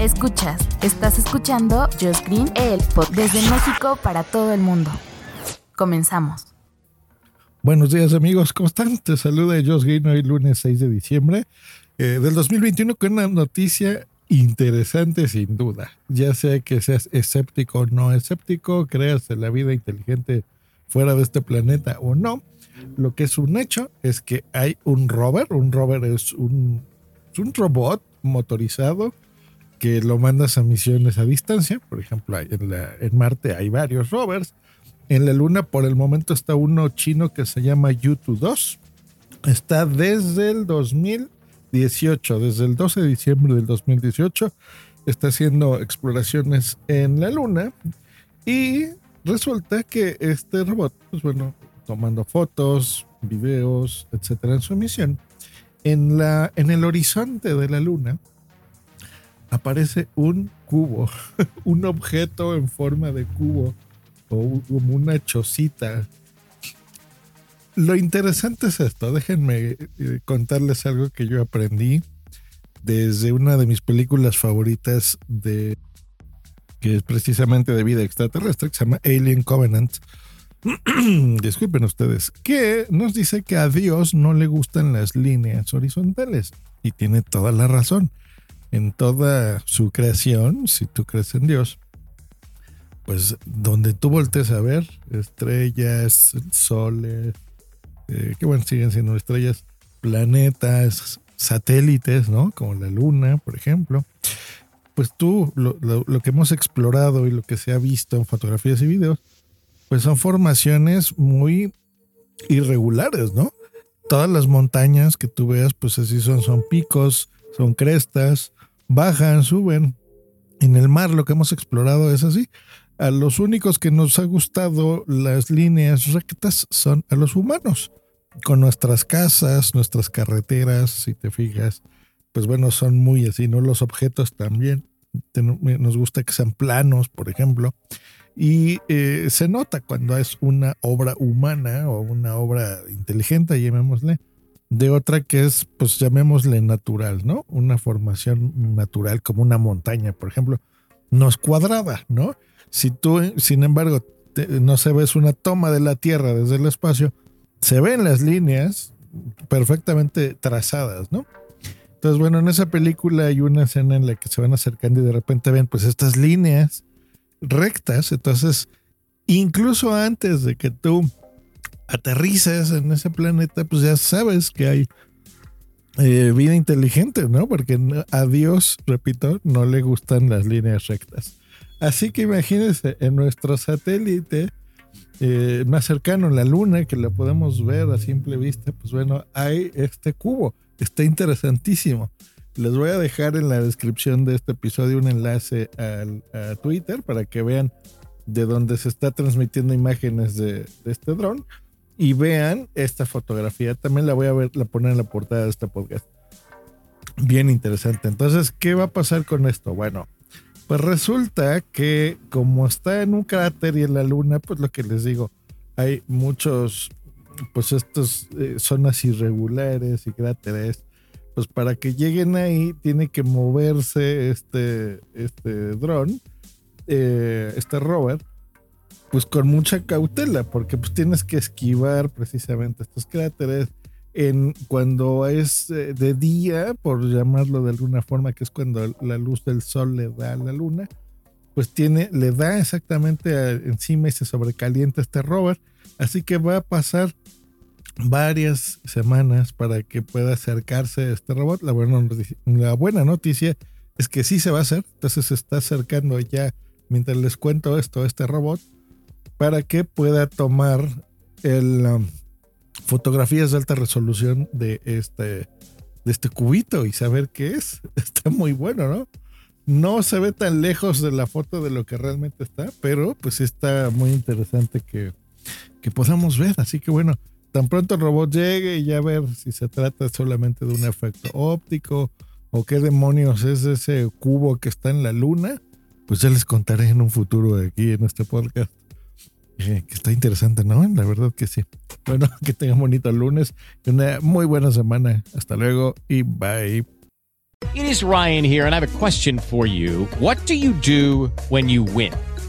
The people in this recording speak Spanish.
Escuchas, estás escuchando Josh Green, el pod desde México para todo el mundo. Comenzamos. Buenos días amigos, ¿cómo están? Te saluda Josh Green hoy lunes 6 de diciembre eh, del 2021 con una noticia interesante sin duda. Ya sea que seas escéptico o no escéptico, creas en la vida inteligente fuera de este planeta o no, lo que es un hecho es que hay un rover, un rover es un, es un robot motorizado que lo mandas a misiones a distancia, por ejemplo, en, Marte hay varios rovers, en la Luna por el momento está uno chino que se llama Yutu-2, está desde el 2018, desde el 12 de diciembre del 2018, está haciendo exploraciones en la Luna y resulta que este robot, pues bueno, tomando fotos, videos, etcétera, en su misión, en, la, en el horizonte de la Luna aparece un cubo, un objeto en forma de cubo o como una chocita. Lo interesante es esto, déjenme eh, contarles algo que yo aprendí desde una de mis películas favoritas de que es precisamente de vida extraterrestre, que se llama Alien Covenant. Disculpen ustedes, que nos dice que a Dios no le gustan las líneas horizontales. Y tiene toda la razón. En toda su creación, si tú crees en Dios, pues donde tú voltees a ver, estrellas, soles, eh, que bueno, siguen siendo estrellas, planetas, satélites, ¿no? Como la luna, por ejemplo pues tú, lo, que hemos explorado y lo que se ha visto en fotografías y videos, pues son formaciones muy irregulares, ¿no? Todas las montañas que tú veas, pues así son, son picos, son crestas, bajan, suben. En el mar lo que hemos explorado es así. A los únicos que nos ha gustado las líneas rectas son a los humanos. Con nuestras casas, nuestras carreteras, si te fijas, pues bueno, son muy así, ¿no? Los objetos también. Nos gusta que sean planos, por ejemplo. Y eh, se nota cuando es una obra humana o una obra inteligente, llamémosle, de otra que es, pues llamémosle natural, ¿no? Una formación natural como una montaña, por ejemplo, no es cuadrada, ¿no? Si tú, sin embargo, no se ves una toma de la Tierra desde el espacio, se ven las líneas perfectamente trazadas, ¿no? Entonces, bueno, en esa película hay una escena en la que se van acercando y de repente ven pues estas líneas rectas. Entonces, incluso antes de que tú aterrices en ese planeta, pues ya sabes que hay eh, vida inteligente, ¿no? Porque a Dios, repito, no le gustan las líneas rectas. Así que imagínense, en nuestro satélite eh, más cercano, la Luna, que la podemos ver a simple vista, pues bueno, hay este cubo. Está interesantísimo. Les voy a dejar en la descripción de este episodio un enlace al, a Twitter para que vean de dónde se está transmitiendo imágenes de, este dron y vean esta fotografía. También la voy a ver, la poner en la portada de este podcast. Bien interesante. Entonces, ¿qué va a pasar con esto? Bueno, pues resulta que como está en un cráter y en la luna, pues lo que les digo, hay muchos pues estas eh, zonas irregulares y cráteres, pues para que lleguen ahí tiene que moverse este, este dron, eh, este rover, pues con mucha cautela, porque pues tienes que esquivar precisamente estos cráteres. En, cuando es eh, de día, por llamarlo de alguna forma, que es cuando la luz del sol le da a la luna, pues tiene, le da exactamente encima y se sobrecalienta este rover. Así que va a pasar varias semanas para que pueda acercarse a este robot. La buena, la buena noticia es que sí se va a hacer. Entonces se está acercando ya, mientras les cuento esto, este robot, para que pueda tomar el, um, fotografías de alta resolución de este, de este cubito y saber qué es. Está muy bueno, ¿no? No se ve tan lejos de la foto de lo que realmente está, pero pues está muy interesante que, que podamos ver. Así que bueno, tan pronto el robot llegue y ya ver si se trata solamente de un efecto óptico o qué demonios es ese cubo que está en la luna, pues ya les contaré en un futuro aquí en este podcast. Que está interesante, ¿no? La verdad que sí. Bueno, que tengan bonito lunes y una muy buena semana. Hasta luego y bye. It is Ryan here, and I have a question for you. What do you do when you win?